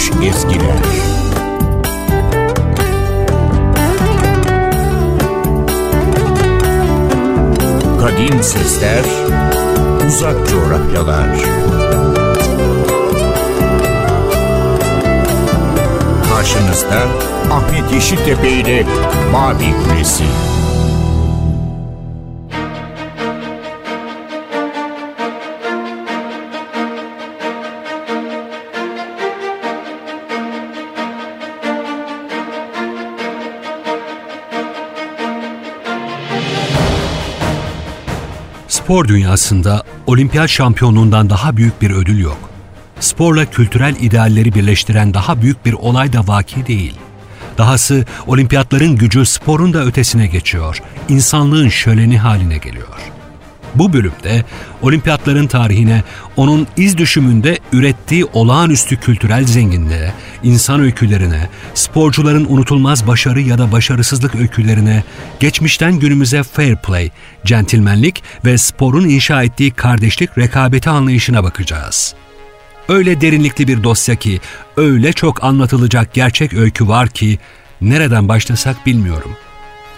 unutulmuş ezgiler. Kadim sesler, uzak coğrafyalar. Karşınızda Ahmet Yeşiltepe ile Mavi Kulesi. Spor dünyasında olimpiyat şampiyonluğundan daha büyük bir ödül yok. Sporla kültürel idealleri birleştiren daha büyük bir olay da vaki değil. Dahası olimpiyatların gücü sporun da ötesine geçiyor. İnsanlığın şöleni haline geliyor. Bu bölümde olimpiyatların tarihine, onun iz düşümünde ürettiği olağanüstü kültürel zenginliğe, insan öykülerine, sporcuların unutulmaz başarı ya da başarısızlık öykülerine, geçmişten günümüze fair play, centilmenlik ve sporun inşa ettiği kardeşlik rekabeti anlayışına bakacağız. Öyle derinlikli bir dosya ki, öyle çok anlatılacak gerçek öykü var ki, nereden başlasak bilmiyorum.''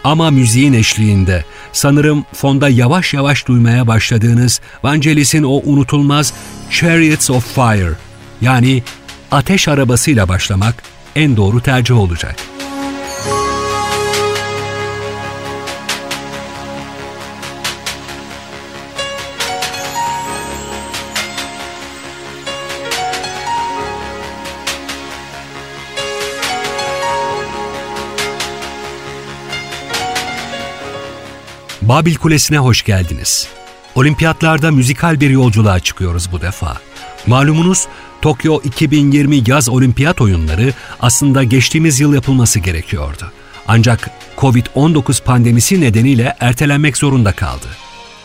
Ama müziğin eşliğinde sanırım fonda yavaş yavaş duymaya başladığınız Vangelis'in o unutulmaz Chariots of Fire yani ateş arabasıyla başlamak en doğru tercih olacak. Babil Kulesi'ne hoş geldiniz. Olimpiyatlarda müzikal bir yolculuğa çıkıyoruz bu defa. Malumunuz Tokyo 2020 yaz olimpiyat oyunları aslında geçtiğimiz yıl yapılması gerekiyordu. Ancak Covid-19 pandemisi nedeniyle ertelenmek zorunda kaldı.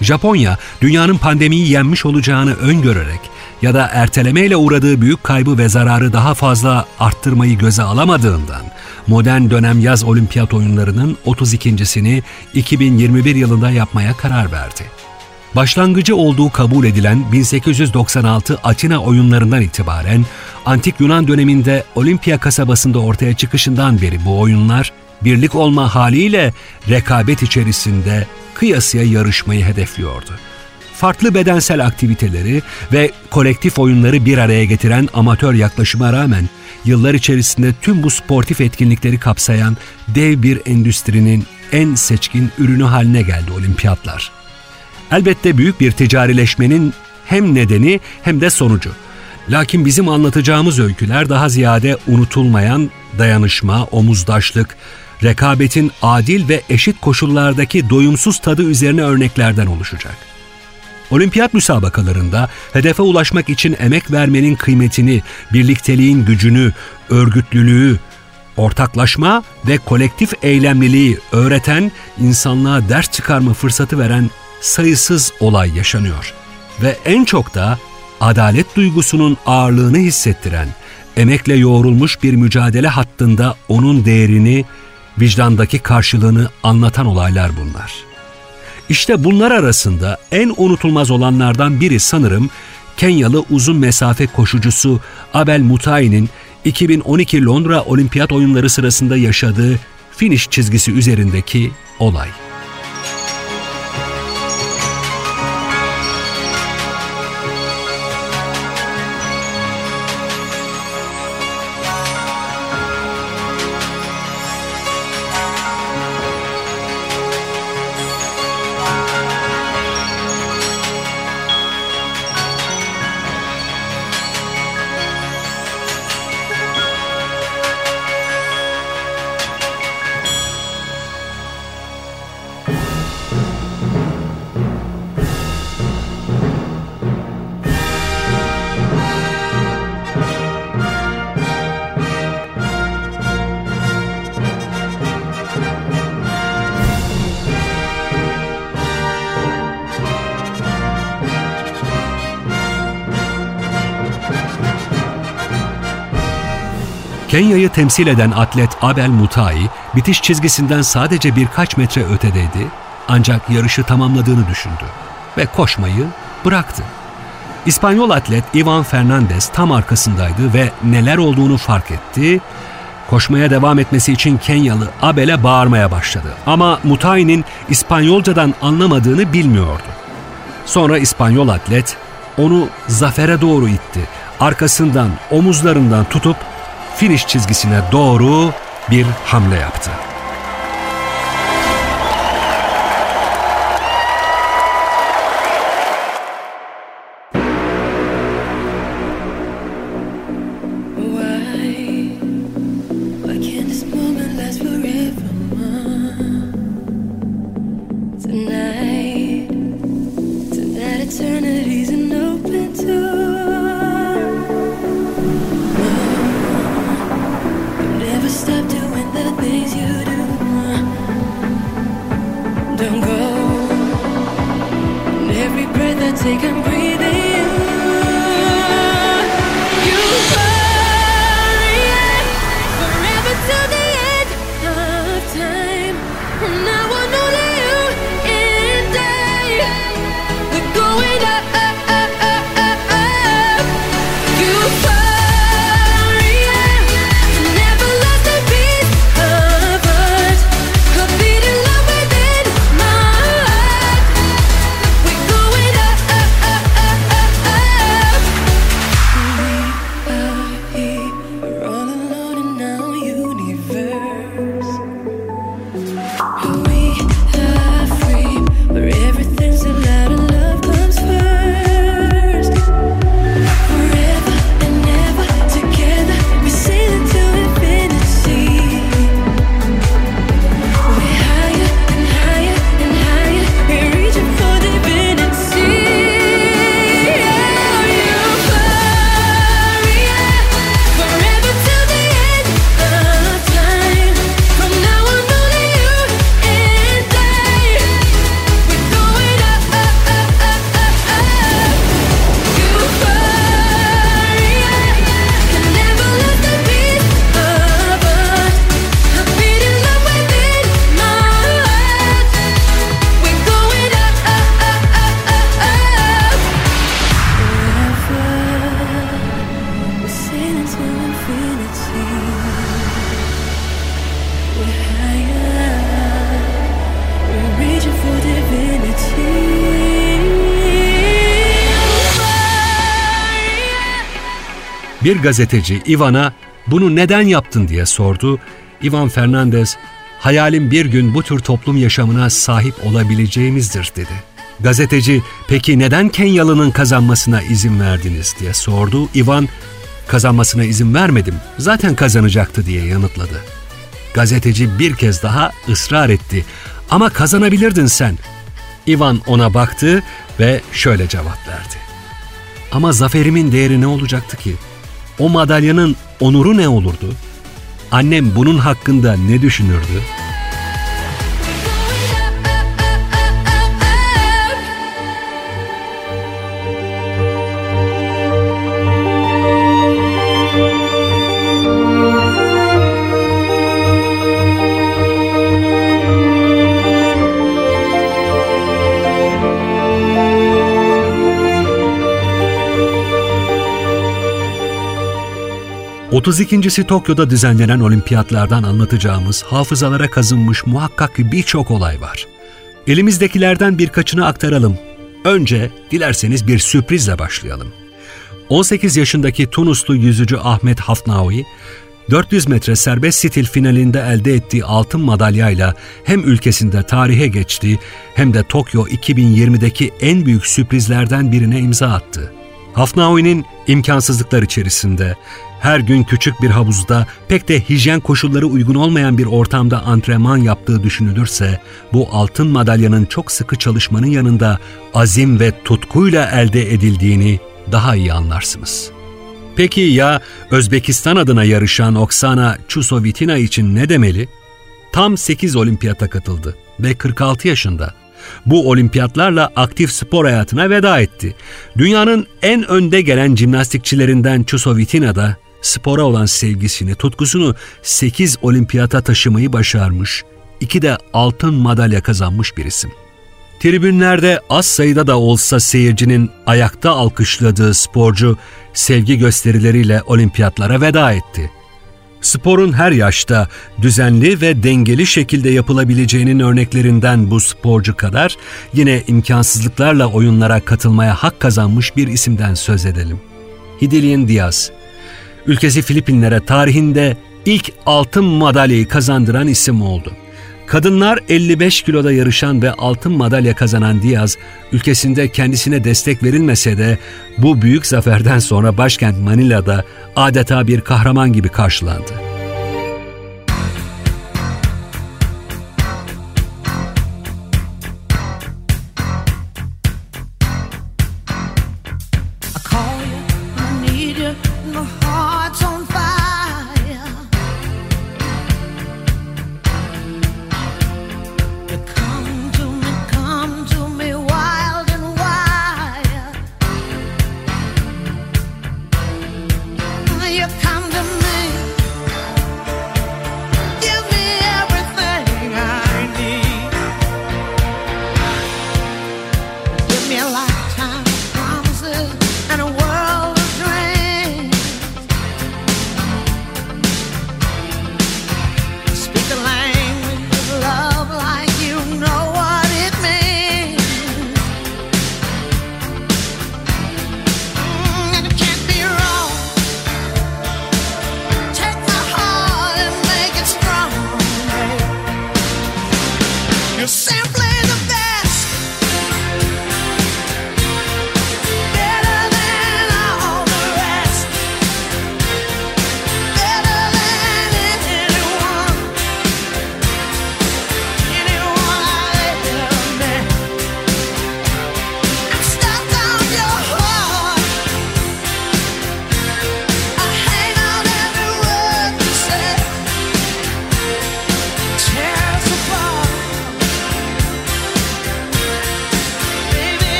Japonya, dünyanın pandemiyi yenmiş olacağını öngörerek ya da ertelemeyle uğradığı büyük kaybı ve zararı daha fazla arttırmayı göze alamadığından modern dönem yaz olimpiyat oyunlarının 32.sini 2021 yılında yapmaya karar verdi. Başlangıcı olduğu kabul edilen 1896 Atina oyunlarından itibaren Antik Yunan döneminde Olimpiya kasabasında ortaya çıkışından beri bu oyunlar birlik olma haliyle rekabet içerisinde kıyasıya yarışmayı hedefliyordu. Farklı bedensel aktiviteleri ve kolektif oyunları bir araya getiren amatör yaklaşıma rağmen yıllar içerisinde tüm bu sportif etkinlikleri kapsayan dev bir endüstrinin en seçkin ürünü haline geldi olimpiyatlar. Elbette büyük bir ticarileşmenin hem nedeni hem de sonucu. Lakin bizim anlatacağımız öyküler daha ziyade unutulmayan dayanışma, omuzdaşlık, rekabetin adil ve eşit koşullardaki doyumsuz tadı üzerine örneklerden oluşacak. Olimpiyat müsabakalarında hedefe ulaşmak için emek vermenin kıymetini, birlikteliğin gücünü, örgütlülüğü, ortaklaşma ve kolektif eylemliliği öğreten, insanlığa ders çıkarma fırsatı veren sayısız olay yaşanıyor. Ve en çok da adalet duygusunun ağırlığını hissettiren, emekle yoğrulmuş bir mücadele hattında onun değerini, vicdandaki karşılığını anlatan olaylar bunlar. İşte bunlar arasında en unutulmaz olanlardan biri sanırım Kenyalı uzun mesafe koşucusu Abel Mutai'nin 2012 Londra Olimpiyat Oyunları sırasında yaşadığı finish çizgisi üzerindeki olay. Kenya'yı temsil eden atlet Abel Mutai, bitiş çizgisinden sadece birkaç metre ötedeydi ancak yarışı tamamladığını düşündü ve koşmayı bıraktı. İspanyol atlet Ivan Fernandez tam arkasındaydı ve neler olduğunu fark etti. Koşmaya devam etmesi için Kenyalı Abel'e bağırmaya başladı. Ama Mutai'nin İspanyolcadan anlamadığını bilmiyordu. Sonra İspanyol atlet onu zafere doğru itti. Arkasından, omuzlarından tutup finish çizgisine doğru bir hamle yaptı. Bir gazeteci Ivan'a bunu neden yaptın diye sordu. Ivan Fernandez, hayalim bir gün bu tür toplum yaşamına sahip olabileceğimizdir dedi. Gazeteci, peki neden Kenyalı'nın kazanmasına izin verdiniz diye sordu. Ivan, kazanmasına izin vermedim, zaten kazanacaktı diye yanıtladı. Gazeteci bir kez daha ısrar etti. Ama kazanabilirdin sen. Ivan ona baktı ve şöyle cevap verdi. Ama zaferimin değeri ne olacaktı ki? O madalyanın onuru ne olurdu? Annem bunun hakkında ne düşünürdü? 32.si Tokyo'da düzenlenen olimpiyatlardan anlatacağımız hafızalara kazınmış muhakkak birçok olay var. Elimizdekilerden birkaçını aktaralım. Önce dilerseniz bir sürprizle başlayalım. 18 yaşındaki Tunuslu yüzücü Ahmet Hafnaoui, 400 metre serbest stil finalinde elde ettiği altın madalyayla hem ülkesinde tarihe geçti hem de Tokyo 2020'deki en büyük sürprizlerden birine imza attı. Hafnaoi'nin imkansızlıklar içerisinde her gün küçük bir havuzda pek de hijyen koşulları uygun olmayan bir ortamda antrenman yaptığı düşünülürse bu altın madalyanın çok sıkı çalışmanın yanında azim ve tutkuyla elde edildiğini daha iyi anlarsınız. Peki ya Özbekistan adına yarışan Oksana Chusovitina için ne demeli? Tam 8 olimpiyata katıldı ve 46 yaşında. Bu olimpiyatlarla aktif spor hayatına veda etti. Dünyanın en önde gelen jimnastikçilerinden Chusovitina da spora olan sevgisini, tutkusunu 8 olimpiyata taşımayı başarmış, iki de altın madalya kazanmış bir isim. Tribünlerde az sayıda da olsa seyircinin ayakta alkışladığı sporcu sevgi gösterileriyle olimpiyatlara veda etti. Sporun her yaşta düzenli ve dengeli şekilde yapılabileceğinin örneklerinden bu sporcu kadar yine imkansızlıklarla oyunlara katılmaya hak kazanmış bir isimden söz edelim. Hidilien Diaz, ülkesi Filipinlere tarihinde ilk altın madalyayı kazandıran isim oldu. Kadınlar 55 kiloda yarışan ve altın madalya kazanan Diaz, ülkesinde kendisine destek verilmese de bu büyük zaferden sonra başkent Manila'da adeta bir kahraman gibi karşılandı.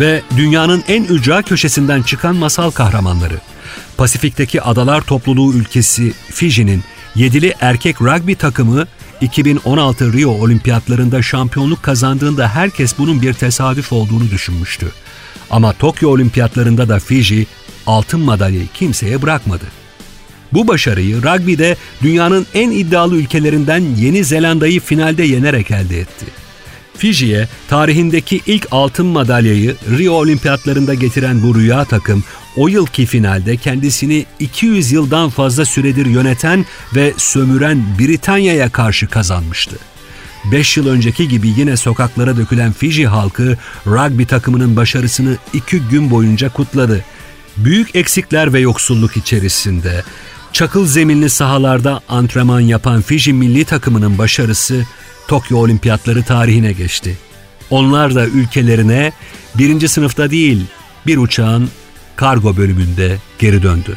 Ve dünyanın en ücra köşesinden çıkan masal kahramanları. Pasifik'teki adalar topluluğu ülkesi Fiji'nin yedili erkek rugby takımı 2016 Rio Olimpiyatlarında şampiyonluk kazandığında herkes bunun bir tesadüf olduğunu düşünmüştü. Ama Tokyo Olimpiyatlarında da Fiji altın madalyayı kimseye bırakmadı. Bu başarıyı rugby'de dünyanın en iddialı ülkelerinden Yeni Zelanda'yı finalde yenerek elde etti. Fiji'ye tarihindeki ilk altın madalyayı Rio Olimpiyatlarında getiren bu rüya takım o yılki finalde kendisini 200 yıldan fazla süredir yöneten ve sömüren Britanya'ya karşı kazanmıştı. 5 yıl önceki gibi yine sokaklara dökülen Fiji halkı rugby takımının başarısını 2 gün boyunca kutladı. Büyük eksikler ve yoksulluk içerisinde çakıl zeminli sahalarda antrenman yapan Fiji milli takımının başarısı Tokyo Olimpiyatları tarihine geçti. Onlar da ülkelerine birinci sınıfta değil bir uçağın kargo bölümünde geri döndü.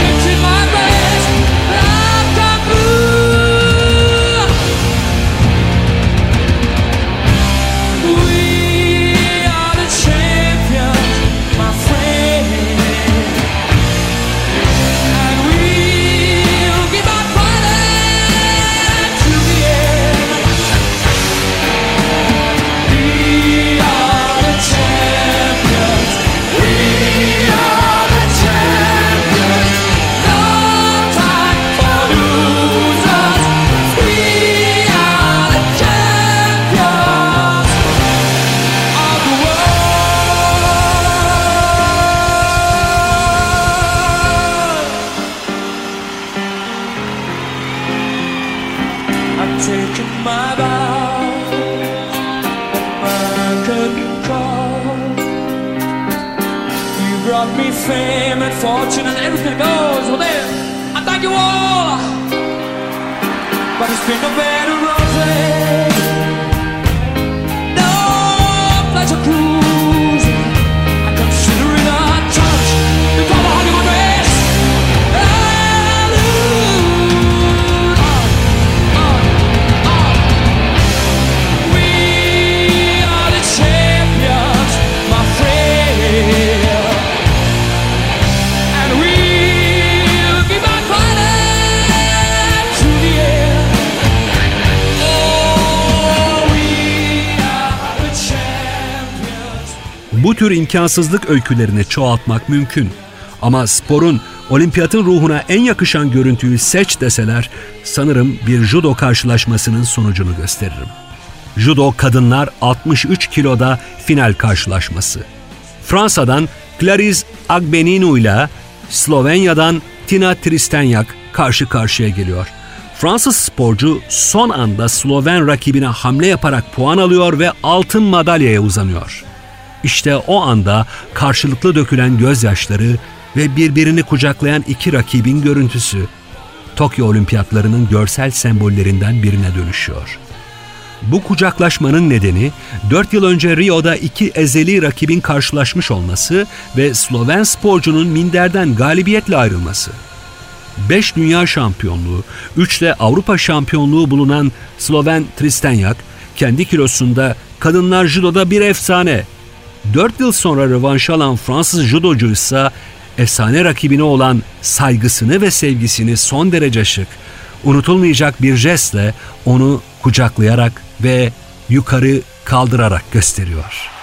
Bu tür imkansızlık öykülerini çoğaltmak mümkün. Ama sporun olimpiyatın ruhuna en yakışan görüntüyü seç deseler sanırım bir judo karşılaşmasının sonucunu gösteririm. Judo kadınlar 63 kiloda final karşılaşması. Fransa'dan Clarice Agbeninu ile Slovenya'dan Tina Tristenyak karşı karşıya geliyor. Fransız sporcu son anda Sloven rakibine hamle yaparak puan alıyor ve altın madalyaya uzanıyor. İşte o anda karşılıklı dökülen gözyaşları ve birbirini kucaklayan iki rakibin görüntüsü Tokyo Olimpiyatlarının görsel sembollerinden birine dönüşüyor. Bu kucaklaşmanın nedeni 4 yıl önce Rio'da iki ezeli rakibin karşılaşmış olması ve Sloven sporcunun minderden galibiyetle ayrılması. 5 dünya şampiyonluğu, 3 de Avrupa şampiyonluğu bulunan Sloven Tristenyak, kendi kilosunda kadınlar judoda bir efsane 4 yıl sonra rövanş alan Fransız judocu ise efsane rakibine olan saygısını ve sevgisini son derece şık, unutulmayacak bir jestle onu kucaklayarak ve yukarı kaldırarak gösteriyor.''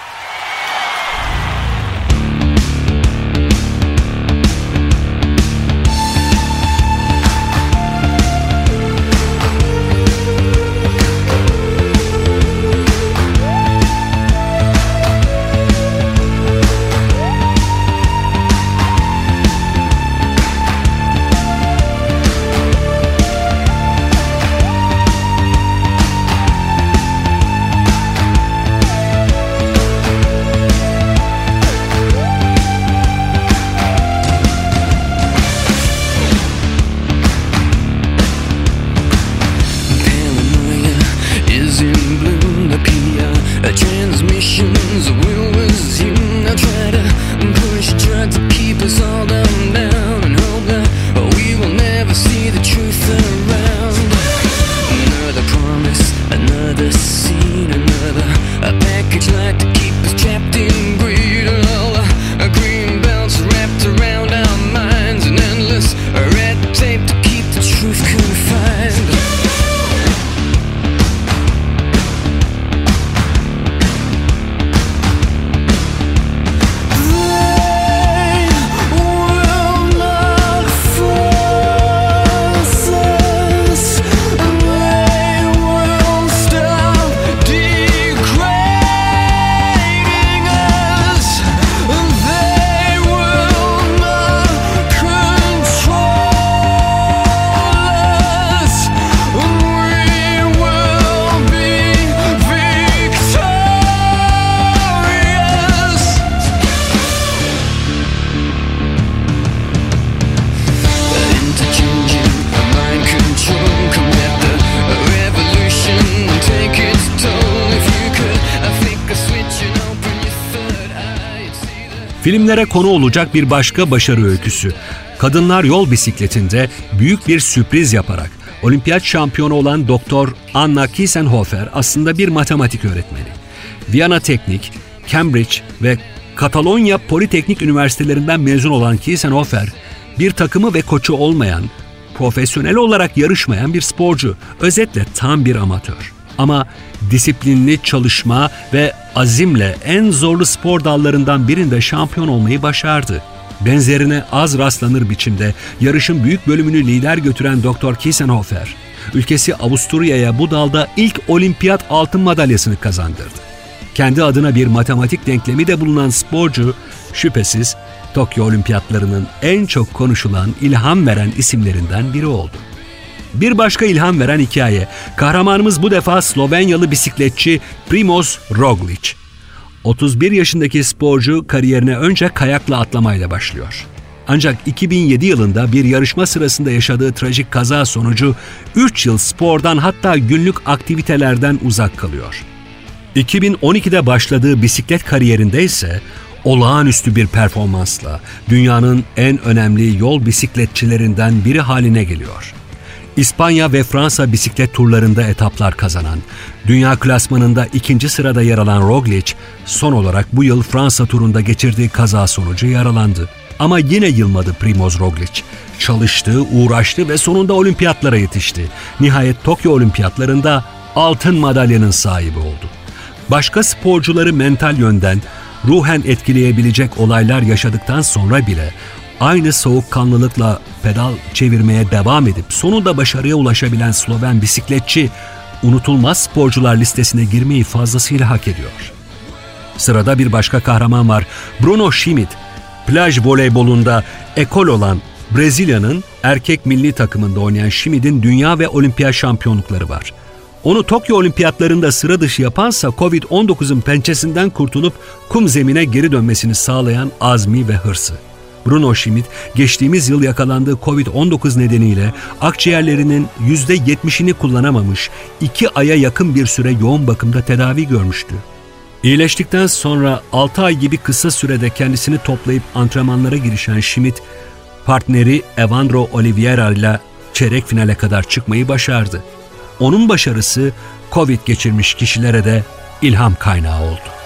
Filmlere konu olacak bir başka başarı öyküsü. Kadınlar yol bisikletinde büyük bir sürpriz yaparak olimpiyat şampiyonu olan Doktor Anna Kiesenhofer aslında bir matematik öğretmeni. Viyana Teknik, Cambridge ve Katalonya Politeknik Üniversitelerinden mezun olan Kiesenhofer, bir takımı ve koçu olmayan, profesyonel olarak yarışmayan bir sporcu, özetle tam bir amatör. Ama disiplinli çalışma ve azimle en zorlu spor dallarından birinde şampiyon olmayı başardı. Benzerine az rastlanır biçimde yarışın büyük bölümünü lider götüren Dr. Kiesenhofer, ülkesi Avusturya'ya bu dalda ilk olimpiyat altın madalyasını kazandırdı. Kendi adına bir matematik denklemi de bulunan sporcu, şüphesiz Tokyo Olimpiyatlarının en çok konuşulan, ilham veren isimlerinden biri oldu. Bir başka ilham veren hikaye. Kahramanımız bu defa Slovenyalı bisikletçi Primoz Roglic. 31 yaşındaki sporcu kariyerine önce kayakla atlamayla başlıyor. Ancak 2007 yılında bir yarışma sırasında yaşadığı trajik kaza sonucu 3 yıl spordan hatta günlük aktivitelerden uzak kalıyor. 2012'de başladığı bisiklet kariyerinde ise olağanüstü bir performansla dünyanın en önemli yol bisikletçilerinden biri haline geliyor. İspanya ve Fransa bisiklet turlarında etaplar kazanan, dünya klasmanında ikinci sırada yer alan Roglic, son olarak bu yıl Fransa turunda geçirdiği kaza sonucu yaralandı. Ama yine yılmadı Primoz Roglic. Çalıştı, uğraştı ve sonunda olimpiyatlara yetişti. Nihayet Tokyo olimpiyatlarında altın madalyanın sahibi oldu. Başka sporcuları mental yönden ruhen etkileyebilecek olaylar yaşadıktan sonra bile aynı soğukkanlılıkla pedal çevirmeye devam edip sonunda başarıya ulaşabilen Sloven bisikletçi unutulmaz sporcular listesine girmeyi fazlasıyla hak ediyor. Sırada bir başka kahraman var. Bruno Schmidt. Plaj voleybolunda ekol olan Brezilya'nın erkek milli takımında oynayan Schmidt'in dünya ve olimpiyat şampiyonlukları var. Onu Tokyo olimpiyatlarında sıra dışı yapansa Covid-19'un pençesinden kurtulup kum zemine geri dönmesini sağlayan azmi ve hırsı. Bruno Schmidt geçtiğimiz yıl yakalandığı Covid-19 nedeniyle akciğerlerinin %70'ini kullanamamış, iki aya yakın bir süre yoğun bakımda tedavi görmüştü. İyileştikten sonra 6 ay gibi kısa sürede kendisini toplayıp antrenmanlara girişen Schmidt, partneri Evandro Oliveira ile çeyrek finale kadar çıkmayı başardı. Onun başarısı Covid geçirmiş kişilere de ilham kaynağı oldu.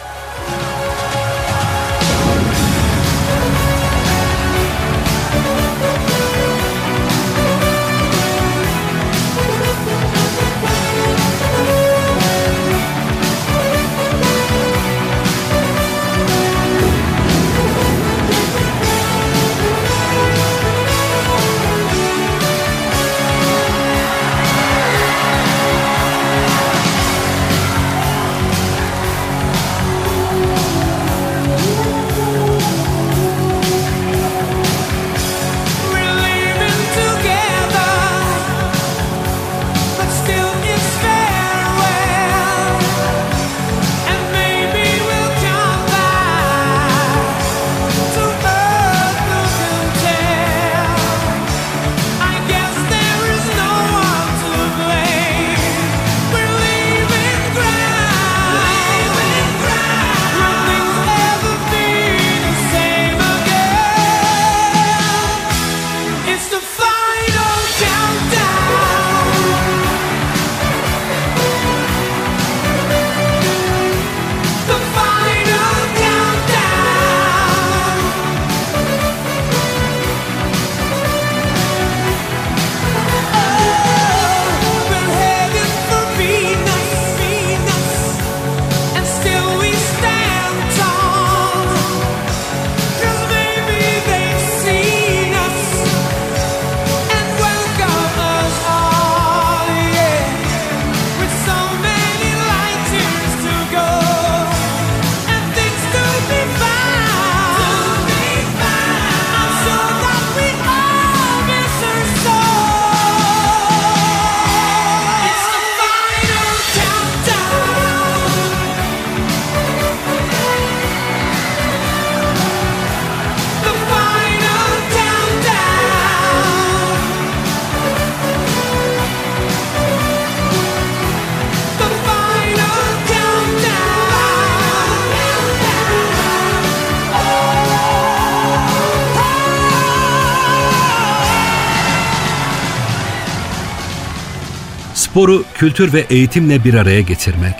Sporu kültür ve eğitimle bir araya getirmek,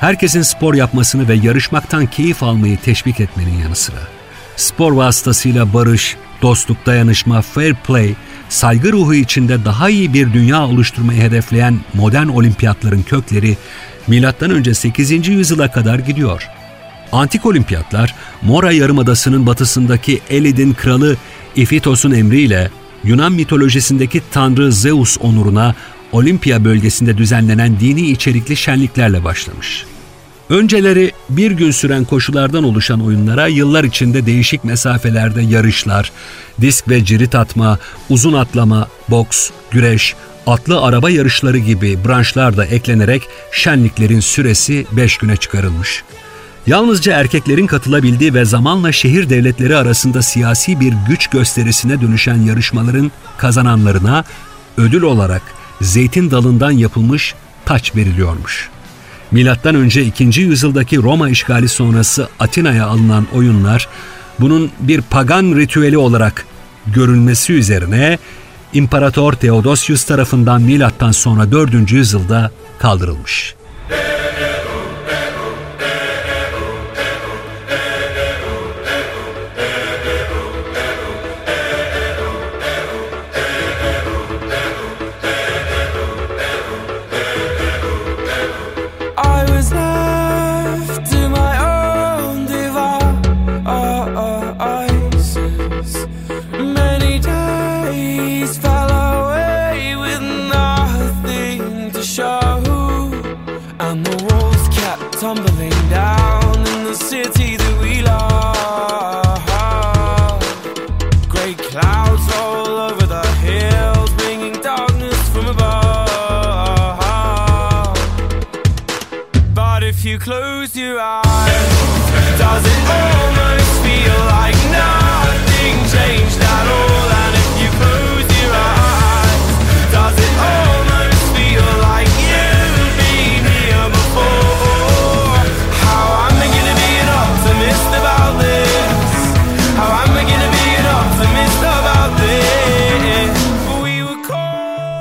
herkesin spor yapmasını ve yarışmaktan keyif almayı teşvik etmenin yanı sıra, spor vasıtasıyla barış, dostluk, dayanışma, fair play, saygı ruhu içinde daha iyi bir dünya oluşturmayı hedefleyen modern olimpiyatların kökleri M.Ö. 8. yüzyıla kadar gidiyor. Antik olimpiyatlar, Mora Yarımadası'nın batısındaki Elid'in kralı Ifitos'un emriyle Yunan mitolojisindeki tanrı Zeus onuruna Olimpiya bölgesinde düzenlenen dini içerikli şenliklerle başlamış. Önceleri bir gün süren koşulardan oluşan oyunlara yıllar içinde değişik mesafelerde yarışlar, disk ve cirit atma, uzun atlama, boks, güreş, atlı araba yarışları gibi branşlar da eklenerek şenliklerin süresi 5 güne çıkarılmış. Yalnızca erkeklerin katılabildiği ve zamanla şehir devletleri arasında siyasi bir güç gösterisine dönüşen yarışmaların kazananlarına ödül olarak zeytin dalından yapılmış taç veriliyormuş. Milattan önce 2. yüzyıldaki Roma işgali sonrası Atina'ya alınan oyunlar bunun bir pagan ritüeli olarak görülmesi üzerine İmparator Theodosius tarafından milattan sonra 4. yüzyılda kaldırılmış. Clouds all over the hills, bringing darkness from above. But if you close your eyes, does it almost feel like nothing changed?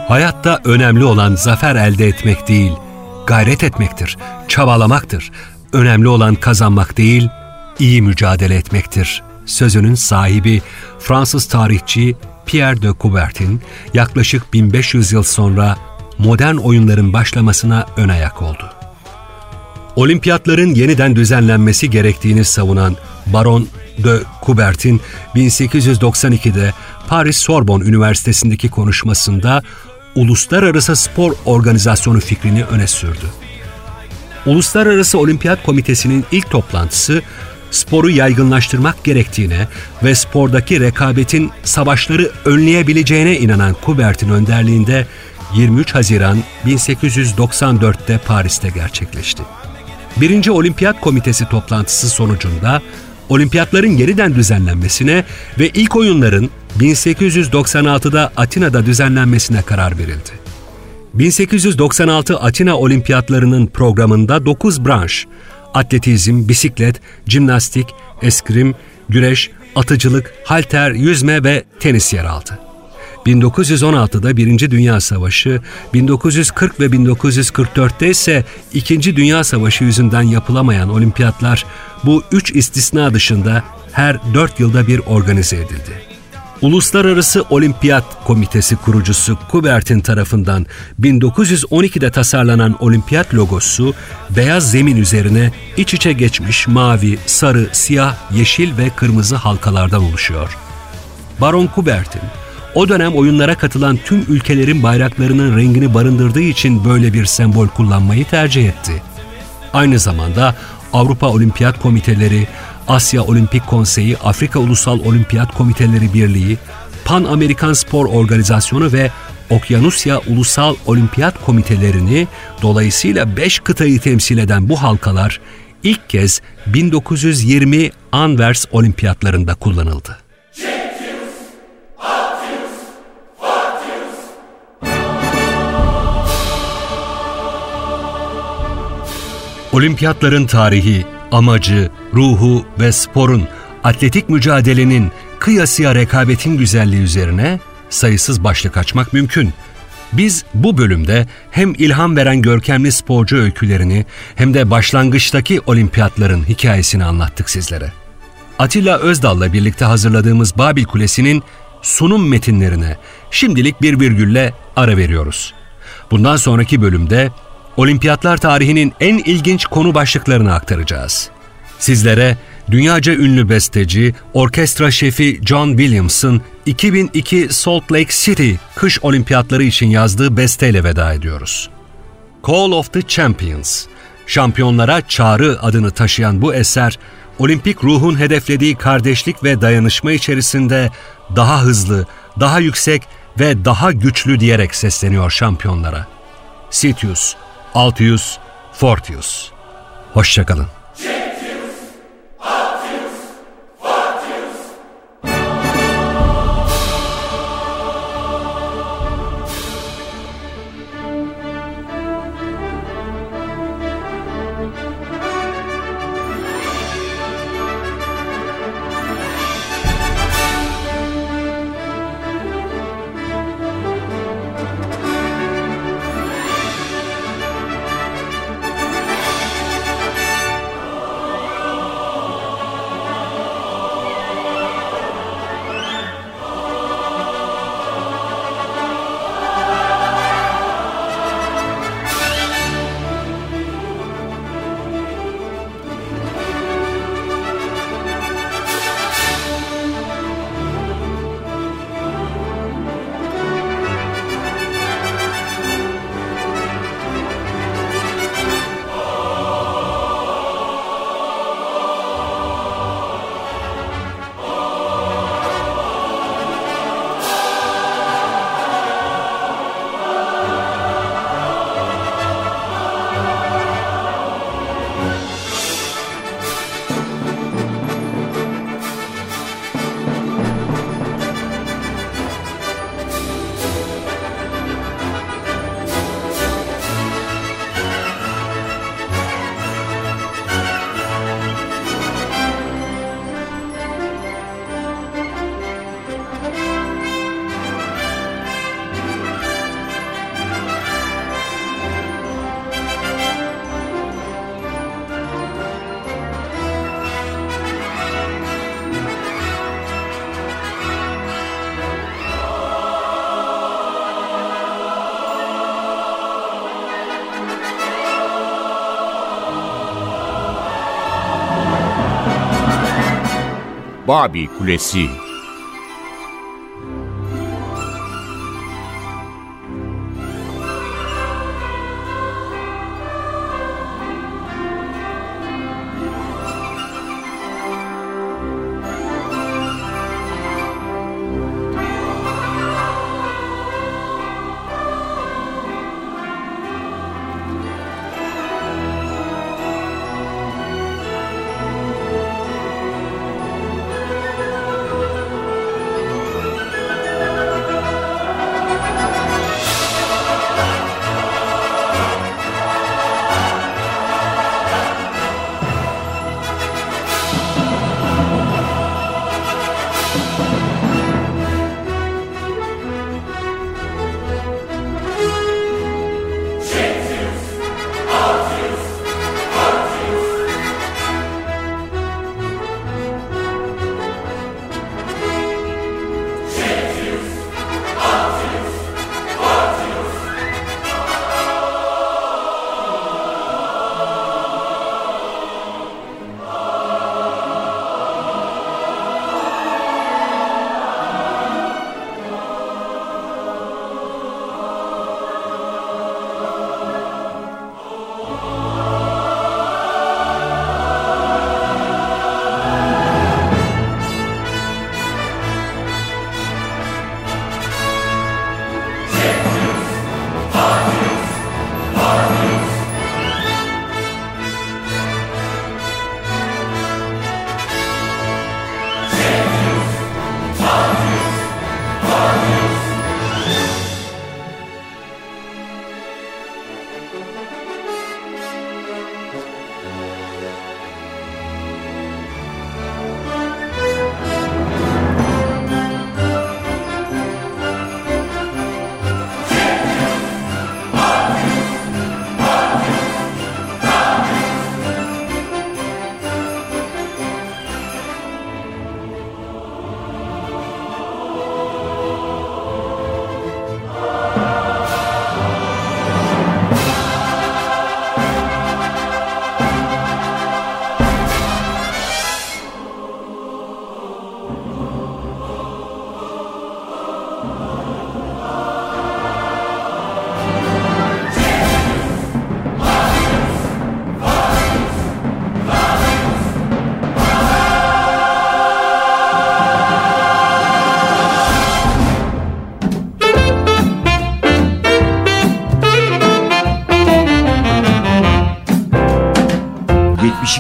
Hayatta önemli olan zafer elde etmek değil, gayret etmektir, çabalamaktır. Önemli olan kazanmak değil, iyi mücadele etmektir. Sözünün sahibi Fransız tarihçi Pierre de Coubertin yaklaşık 1500 yıl sonra modern oyunların başlamasına ön ayak oldu. Olimpiyatların yeniden düzenlenmesi gerektiğini savunan Baron de Coubertin 1892'de Paris Sorbonne Üniversitesi'ndeki konuşmasında uluslararası spor organizasyonu fikrini öne sürdü. Uluslararası Olimpiyat Komitesi'nin ilk toplantısı sporu yaygınlaştırmak gerektiğine ve spordaki rekabetin savaşları önleyebileceğine inanan Kubert'in önderliğinde 23 Haziran 1894'te Paris'te gerçekleşti. Birinci Olimpiyat Komitesi toplantısı sonucunda olimpiyatların yeniden düzenlenmesine ve ilk oyunların 1896'da Atina'da düzenlenmesine karar verildi. 1896 Atina Olimpiyatlarının programında 9 branş, atletizm, bisiklet, jimnastik, eskrim, güreş, atıcılık, halter, yüzme ve tenis yer aldı. 1916'da Birinci Dünya Savaşı, 1940 ve 1944'te ise İkinci Dünya Savaşı yüzünden yapılamayan olimpiyatlar bu üç istisna dışında her dört yılda bir organize edildi. Uluslararası Olimpiyat Komitesi kurucusu Kubert'in tarafından 1912'de tasarlanan olimpiyat logosu beyaz zemin üzerine iç içe geçmiş mavi, sarı, siyah, yeşil ve kırmızı halkalardan oluşuyor. Baron Kubert'in o dönem oyunlara katılan tüm ülkelerin bayraklarının rengini barındırdığı için böyle bir sembol kullanmayı tercih etti. Aynı zamanda Avrupa Olimpiyat Komiteleri, Asya Olimpik Konseyi, Afrika Ulusal Olimpiyat Komiteleri Birliği, Pan Amerikan Spor Organizasyonu ve Okyanusya Ulusal Olimpiyat Komitelerini dolayısıyla 5 kıtayı temsil eden bu halkalar ilk kez 1920 Anvers Olimpiyatlarında kullanıldı. Olimpiyatların tarihi, amacı, ruhu ve sporun, atletik mücadelenin, kıyasıya rekabetin güzelliği üzerine sayısız başlık açmak mümkün. Biz bu bölümde hem ilham veren görkemli sporcu öykülerini hem de başlangıçtaki olimpiyatların hikayesini anlattık sizlere. Atilla Özdal'la birlikte hazırladığımız Babil Kulesi'nin sunum metinlerine şimdilik bir virgülle ara veriyoruz. Bundan sonraki bölümde olimpiyatlar tarihinin en ilginç konu başlıklarını aktaracağız. Sizlere dünyaca ünlü besteci, orkestra şefi John Williams'ın 2002 Salt Lake City kış olimpiyatları için yazdığı besteyle veda ediyoruz. Call of the Champions, şampiyonlara çağrı adını taşıyan bu eser, olimpik ruhun hedeflediği kardeşlik ve dayanışma içerisinde daha hızlı, daha yüksek ve daha güçlü diyerek sesleniyor şampiyonlara. Sitius, Altius, Fortius. Hoşçakalın. Babil Kulesi